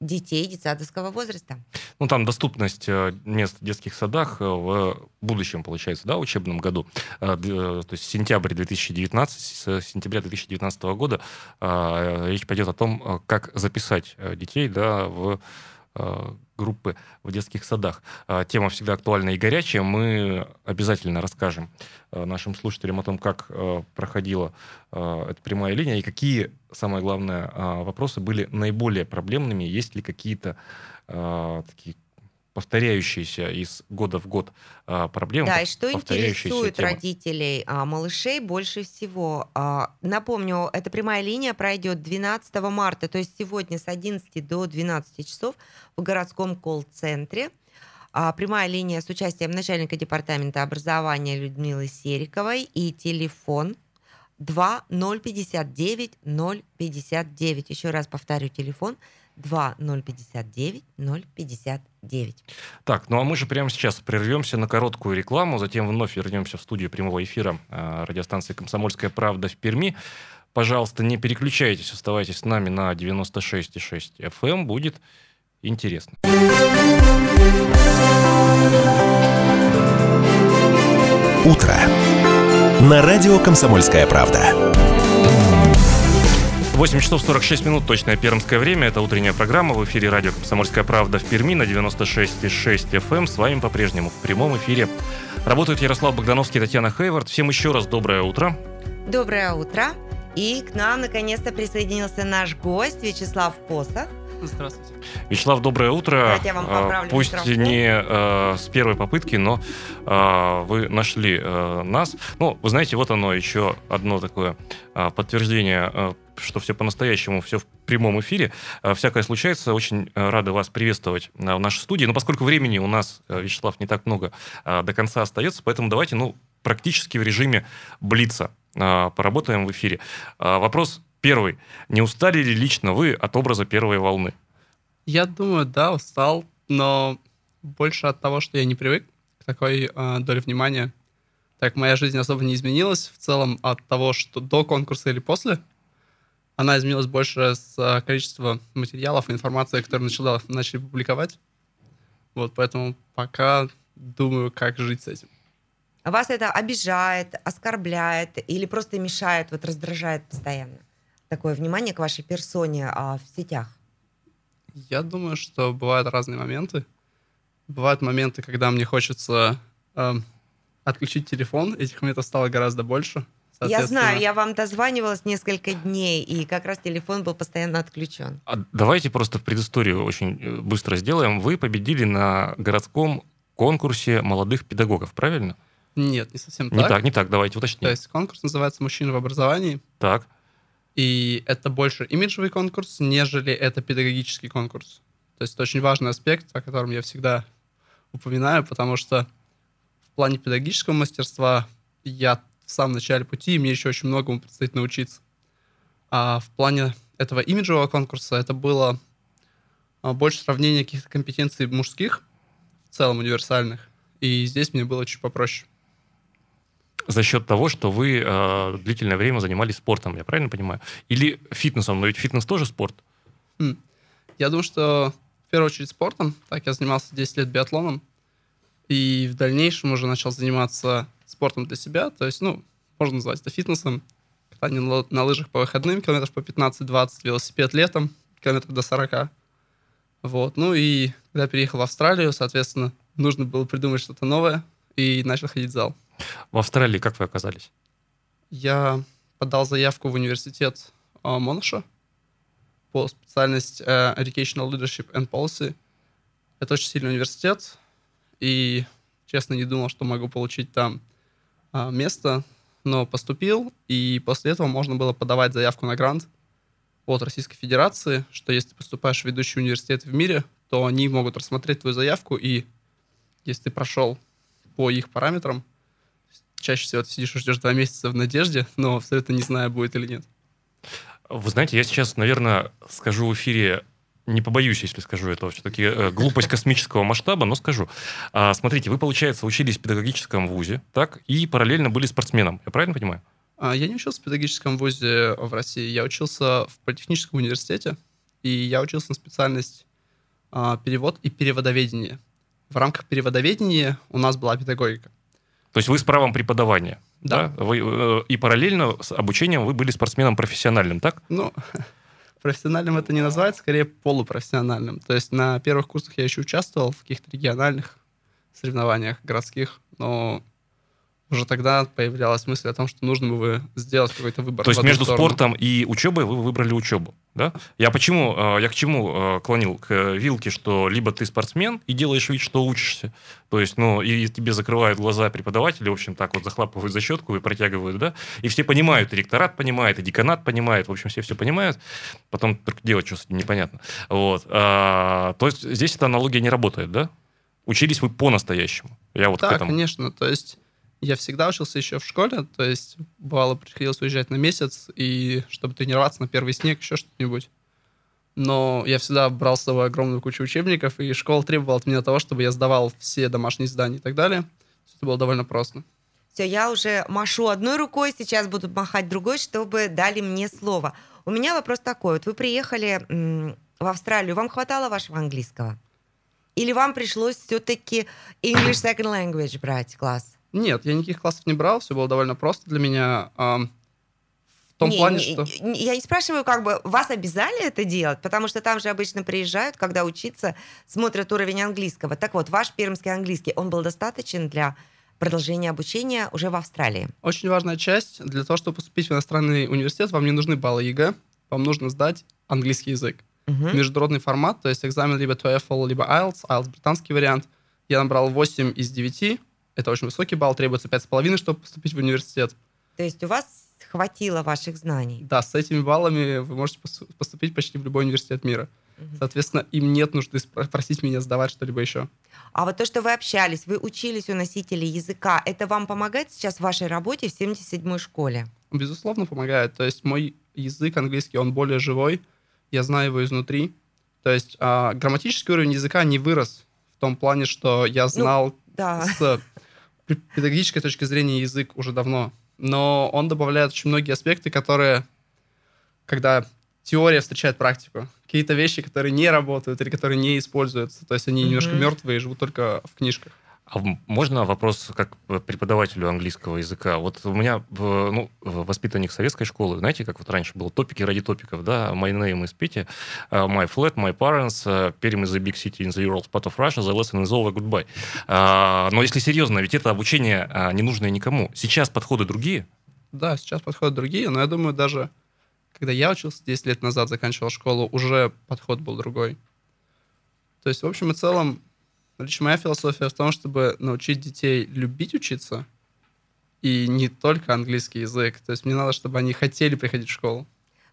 детей детсадовского возраста. Ну, там доступность э, мест в детских садах э, в будущем, получается, да, учебном году. Э, То есть сентябрь 2019, с сентября 2019 года речь пойдет о том, как записать детей, да, в группы в детских садах. Э, Тема всегда актуальна и горячая. Мы обязательно расскажем э, нашим слушателям о том, как э, проходила э, эта прямая линия и какие, самое главное, э, вопросы были наиболее проблемными. Есть ли какие-то э, такие повторяющиеся из года в год э, проблемы, Да, и что интересует темы. родителей а, малышей больше всего? А, напомню, эта прямая линия пройдет 12 марта, то есть сегодня с 11 до 12 часов в городском колл-центре. А, прямая линия с участием начальника департамента образования Людмилы Сериковой и телефон 2059 059. Еще раз повторю телефон 2059 059. Так, ну а мы же прямо сейчас прервемся на короткую рекламу, затем вновь вернемся в студию прямого эфира э, радиостанции «Комсомольская правда» в Перми. Пожалуйста, не переключайтесь, оставайтесь с нами на 96,6 FM, эм. будет интересно. Утро. На радио «Комсомольская правда». 8 часов 46 минут, точное пермское время. Это утренняя программа в эфире радио «Комсомольская правда» в Перми на 96,6 FM. Эм. С вами по-прежнему в прямом эфире работают Ярослав Богдановский и Татьяна Хейвард. Всем еще раз доброе утро. Доброе утро. И к нам наконец-то присоединился наш гость Вячеслав Посох. Здравствуйте. Вячеслав, доброе утро. Давайте я вам А, поправлю Пусть микрофон. не э, с первой попытки, но э, вы нашли э, нас. Ну, вы знаете, вот оно еще одно такое э, подтверждение, э, что все по-настоящему, все в прямом эфире. Э, всякое случается. Очень э, рады вас приветствовать э, в нашей студии. Но поскольку времени у нас, Вячеслав, не так много до конца остается, поэтому давайте, ну, практически в режиме блица поработаем в эфире. Вопрос первый. Не устали ли лично вы от образа первой волны? Я думаю, да, устал, но больше от того, что я не привык к такой э, доле внимания. Так моя жизнь особо не изменилась в целом от того, что до конкурса или после. Она изменилась больше с э, количества материалов и информации, которые начала, начали публиковать. Вот, поэтому пока думаю, как жить с этим. Вас это обижает, оскорбляет или просто мешает, вот раздражает постоянно? Такое внимание к вашей персоне а, в сетях. Я думаю, что бывают разные моменты. Бывают моменты, когда мне хочется эм, отключить телефон. Этих моментов стало гораздо больше. Я знаю, я вам дозванивалась несколько дней, и как раз телефон был постоянно отключен. А давайте просто предысторию очень э, быстро сделаем. Вы победили на городском конкурсе молодых педагогов, правильно? Нет, не совсем Не так. так, не так, давайте уточним. То есть конкурс называется «Мужчина в образовании», Так, и это больше имиджевый конкурс, нежели это педагогический конкурс. То есть это очень важный аспект, о котором я всегда упоминаю, потому что в плане педагогического мастерства я в самом начале пути, и мне еще очень многому предстоит научиться. А в плане этого имиджевого конкурса это было а, больше сравнение каких-то компетенций мужских, в целом универсальных, и здесь мне было чуть попроще. за счет того, что вы э, длительное время занимались спортом, я правильно понимаю? Или фитнесом, но ведь фитнес тоже спорт. М. Я думаю, что в первую очередь спортом. Так, я занимался 10 лет биатлоном. И в дальнейшем уже начал заниматься спортом для себя. То есть, ну, можно назвать это фитнесом. Катание на на лыжах по выходным, километров по 15-20, велосипед летом, километров до 40. Вот. Ну и когда переехал в Австралию, соответственно, нужно было придумать что-то новое и начал ходить в зал. В Австралии как вы оказались? Я подал заявку в университет а, Монаша по специальности э, Educational Leadership and Policy. Это очень сильный университет, и, честно, не думал, что могу получить там место, но поступил, и после этого можно было подавать заявку на грант от Российской Федерации, что если ты поступаешь в ведущий университет в мире, то они могут рассмотреть твою заявку, и если ты прошел по их параметрам, чаще всего ты сидишь и ждешь два месяца в надежде, но абсолютно не знаю, будет или нет. Вы знаете, я сейчас, наверное, скажу в эфире не побоюсь, если скажу это, все-таки э, глупость космического масштаба, но скажу. А, смотрите, вы, получается, учились в педагогическом вузе, так, и параллельно были спортсменом, я правильно понимаю? А, я не учился в педагогическом вузе в России, я учился в политехническом университете, и я учился на специальность а, перевод и переводоведение. В рамках переводоведения у нас была педагогика. То есть вы с правом преподавания? Да. да? Вы, э, и параллельно с обучением вы были спортсменом профессиональным, так? Ну, профессиональным это не называется, скорее полупрофессиональным. То есть на первых курсах я еще участвовал в каких-то региональных соревнованиях городских, но уже тогда появлялась мысль о том, что нужно бы сделать какой-то выбор. То есть между сторону. спортом и учебой вы выбрали учебу, да? Я почему, э, я к чему э, клонил? К вилке, что либо ты спортсмен и делаешь вид, что учишься, то есть, ну, и тебе закрывают глаза преподаватели, в общем, так вот захлапывают за щетку и протягивают, да? И все понимают, и ректорат понимает, и деканат понимает, в общем, все все понимают. Потом только делать что-то непонятно. Вот. А, то есть здесь эта аналогия не работает, да? Учились вы по-настоящему. Я вот да, к этому. конечно. То есть я всегда учился еще в школе, то есть бывало приходилось уезжать на месяц, и чтобы тренироваться на первый снег, еще что-нибудь. Но я всегда брал с собой огромную кучу учебников, и школа требовала от меня того, чтобы я сдавал все домашние задания и так далее. Это было довольно просто. Все, я уже машу одной рукой, сейчас буду махать другой, чтобы дали мне слово. У меня вопрос такой. Вот вы приехали в Австралию, вам хватало вашего английского? Или вам пришлось все-таки English Second Language брать класс? Нет, я никаких классов не брал, все было довольно просто для меня. в том не, плане, не, что... Я не спрашиваю, как бы вас обязали это делать, потому что там же обычно приезжают, когда учиться, смотрят уровень английского. Так вот, ваш пермский английский, он был достаточен для продолжения обучения уже в Австралии? Очень важная часть. Для того, чтобы поступить в иностранный университет, вам не нужны баллы ЕГЭ, вам нужно сдать английский язык. Угу. Международный формат, то есть экзамен либо TOEFL, либо IELTS, IELTS британский вариант. Я набрал 8 из 9, это очень высокий балл, требуется 5,5, чтобы поступить в университет. То есть у вас хватило ваших знаний? Да, с этими баллами вы можете поступить почти в любой университет мира. Соответственно, им нет нужды просить меня сдавать что-либо еще. А вот то, что вы общались, вы учились у носителей языка, это вам помогает сейчас в вашей работе в 77-й школе? Безусловно, помогает. То есть мой язык английский, он более живой, я знаю его изнутри. То есть а, грамматический уровень языка не вырос в том плане, что я ну, знал ну, да. с педагогической точки зрения язык уже давно, но он добавляет очень многие аспекты, которые, когда теория встречает практику, какие-то вещи, которые не работают или которые не используются, то есть они mm-hmm. немножко мертвые и живут только в книжках. А можно вопрос как преподавателю английского языка? Вот у меня ну, воспитанник советской школы, знаете, как вот раньше было топики ради топиков, да, my name is Pity, uh, my flat, my parents, Пермь is a big city in the Ural part of Russia, the lesson is over, goodbye. Uh, но если серьезно, ведь это обучение uh, не нужное никому. Сейчас подходы другие? Да, сейчас подходы другие, но я думаю, даже когда я учился 10 лет назад, заканчивал школу, уже подход был другой. То есть, в общем и целом, Лично моя философия в том, чтобы научить детей любить учиться, и не только английский язык. То есть мне надо, чтобы они хотели приходить в школу.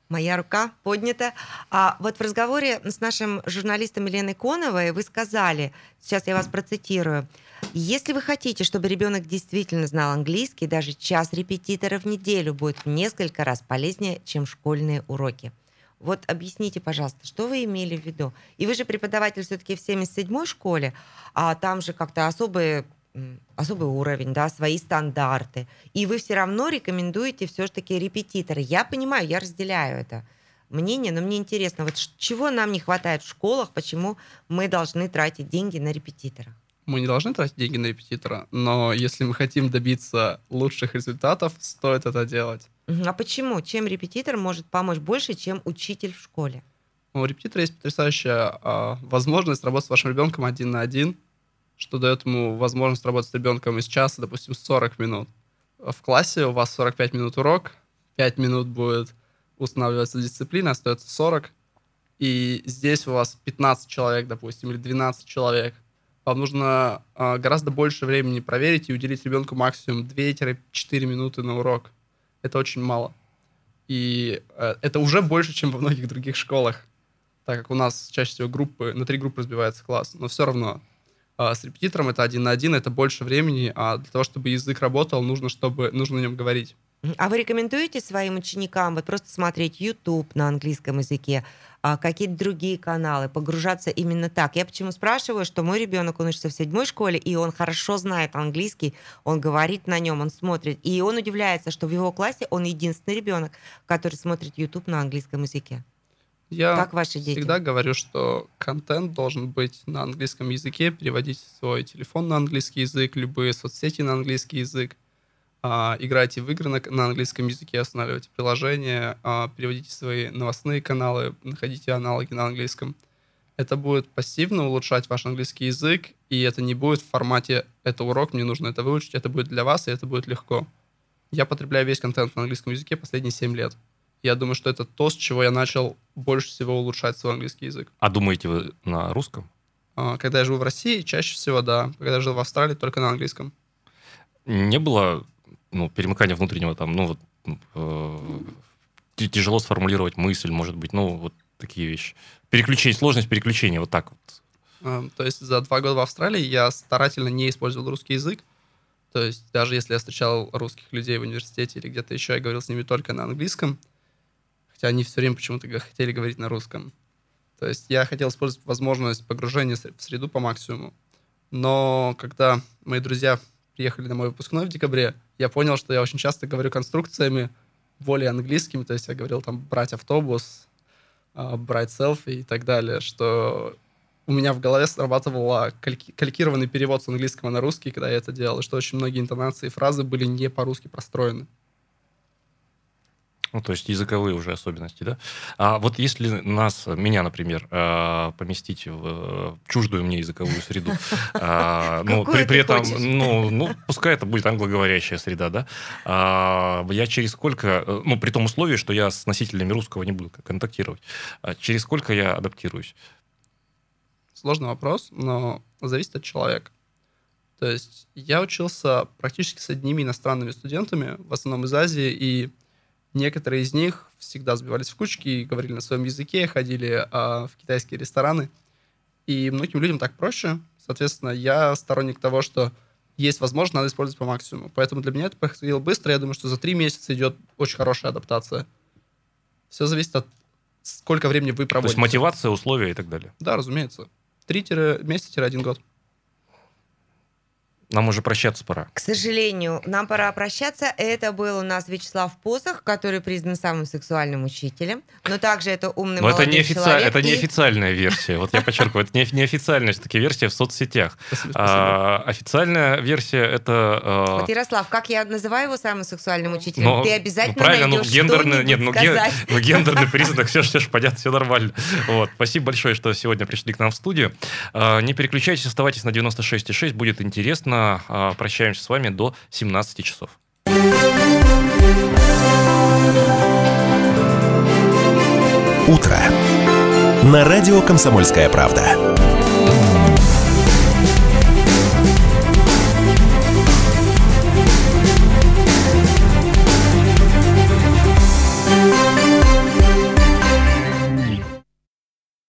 Моя рука поднята. А вот в разговоре с нашим журналистом Еленой Коновой вы сказали, сейчас я вас процитирую, если вы хотите, чтобы ребенок действительно знал английский, даже час репетитора в неделю будет в несколько раз полезнее, чем школьные уроки. Вот объясните, пожалуйста, что вы имели в виду? И вы же преподаватель все-таки в 77-й школе, а там же как-то особый особый уровень, да, свои стандарты. И вы все равно рекомендуете все-таки репетиторы. Я понимаю, я разделяю это мнение, но мне интересно, вот чего нам не хватает в школах, почему мы должны тратить деньги на репетитора? Мы не должны тратить деньги на репетитора, но если мы хотим добиться лучших результатов, стоит это делать. А почему? Чем репетитор может помочь больше, чем учитель в школе? У репетитора есть потрясающая э, возможность работать с вашим ребенком один на один, что дает ему возможность работать с ребенком из часа, допустим, 40 минут. В классе у вас 45 минут урок, 5 минут будет устанавливаться дисциплина, остается 40, и здесь у вас 15 человек, допустим, или 12 человек, вам нужно э, гораздо больше времени проверить и уделить ребенку максимум 2-4 минуты на урок. Это очень мало. И э, это уже больше, чем во многих других школах, так как у нас чаще всего группы, на три группы разбивается класс. Но все равно э, с репетитором это один на один, это больше времени, а для того, чтобы язык работал, нужно, чтобы, нужно на нем говорить. А вы рекомендуете своим ученикам вот просто смотреть YouTube на английском языке, а, какие-то другие каналы, погружаться именно так? Я почему спрашиваю, что мой ребенок, он учится в седьмой школе, и он хорошо знает английский, он говорит на нем, он смотрит, и он удивляется, что в его классе он единственный ребенок, который смотрит YouTube на английском языке. Я Как ваши дети? всегда говорю, что контент должен быть на английском языке, переводить свой телефон на английский язык, любые соцсети на английский язык, а, играйте в игры на, на английском языке, останавливайте приложения, а, переводите свои новостные каналы, находите аналоги на английском. Это будет пассивно улучшать ваш английский язык, и это не будет в формате «это урок, мне нужно это выучить», это будет для вас, и это будет легко. Я потребляю весь контент на английском языке последние 7 лет. Я думаю, что это то, с чего я начал больше всего улучшать свой английский язык. А думаете вы на русском? А, Когда я живу в России, чаще всего, да. Когда я жил в Австралии, только на английском. Не было ну, перемыкания внутреннего там, ну, вот, э, тяжело сформулировать мысль, может быть, ну, вот такие вещи. Переключение, сложность переключения, вот так вот. А, То есть за два года в Австралии я старательно не использовал русский язык. То есть даже если я встречал русских людей в университете или где-то еще, я говорил с ними только на английском. Хотя они все время почему-то хотели говорить на русском. То есть я хотел использовать возможность погружения в среду по максимуму. Но когда мои друзья приехали на мой выпускной в декабре, я понял, что я очень часто говорю конструкциями более английскими. То есть я говорил там брать автобус, а, брать селфи и так далее, что у меня в голове срабатывал кальки- калькированный перевод с английского на русский, когда я это делал, и что очень многие интонации и фразы были не по-русски простроены. Ну, то есть языковые уже особенности, да? А вот если нас, меня, например, э, поместить в чуждую мне языковую среду, а, ну, при, этом, ну, ну, пускай это будет англоговорящая среда, да? А, я через сколько, ну, при том условии, что я с носителями русского не буду контактировать, а через сколько я адаптируюсь? Сложный вопрос, но зависит от человека. То есть я учился практически с одними иностранными студентами, в основном из Азии, и некоторые из них всегда сбивались в кучки и говорили на своем языке, ходили а, в китайские рестораны. И многим людям так проще. Соответственно, я сторонник того, что есть возможность, надо использовать по максимуму. Поэтому для меня это происходило быстро. Я думаю, что за три месяца идет очень хорошая адаптация. Все зависит от сколько времени вы То есть проводите. мотивация, условия и так далее. Да, разумеется. Три месяца-один год. Нам уже прощаться пора. К сожалению, нам пора прощаться. Это был у нас Вячеслав Посох, который признан самым сексуальным учителем. Но также это умный Но это молодой не, офици- человек. это И- официальная версия. Вот я подчеркиваю, это не, не официальная все-таки версия в соцсетях. А, официальная версия это... а, Вот, Ярослав, как я называю его самым сексуальным учителем? но- Ты обязательно ну, правильно, ну, гендерный, нет, ну, ну, гендерный признак, все, все же понятно, все нормально. Вот. Спасибо большое, что сегодня пришли к нам в студию. А, Не переключайтесь, оставайтесь на 96,6, будет интересно. А, Прощаемся с вами до 17 часов. Утро. На радио «Комсомольская правда».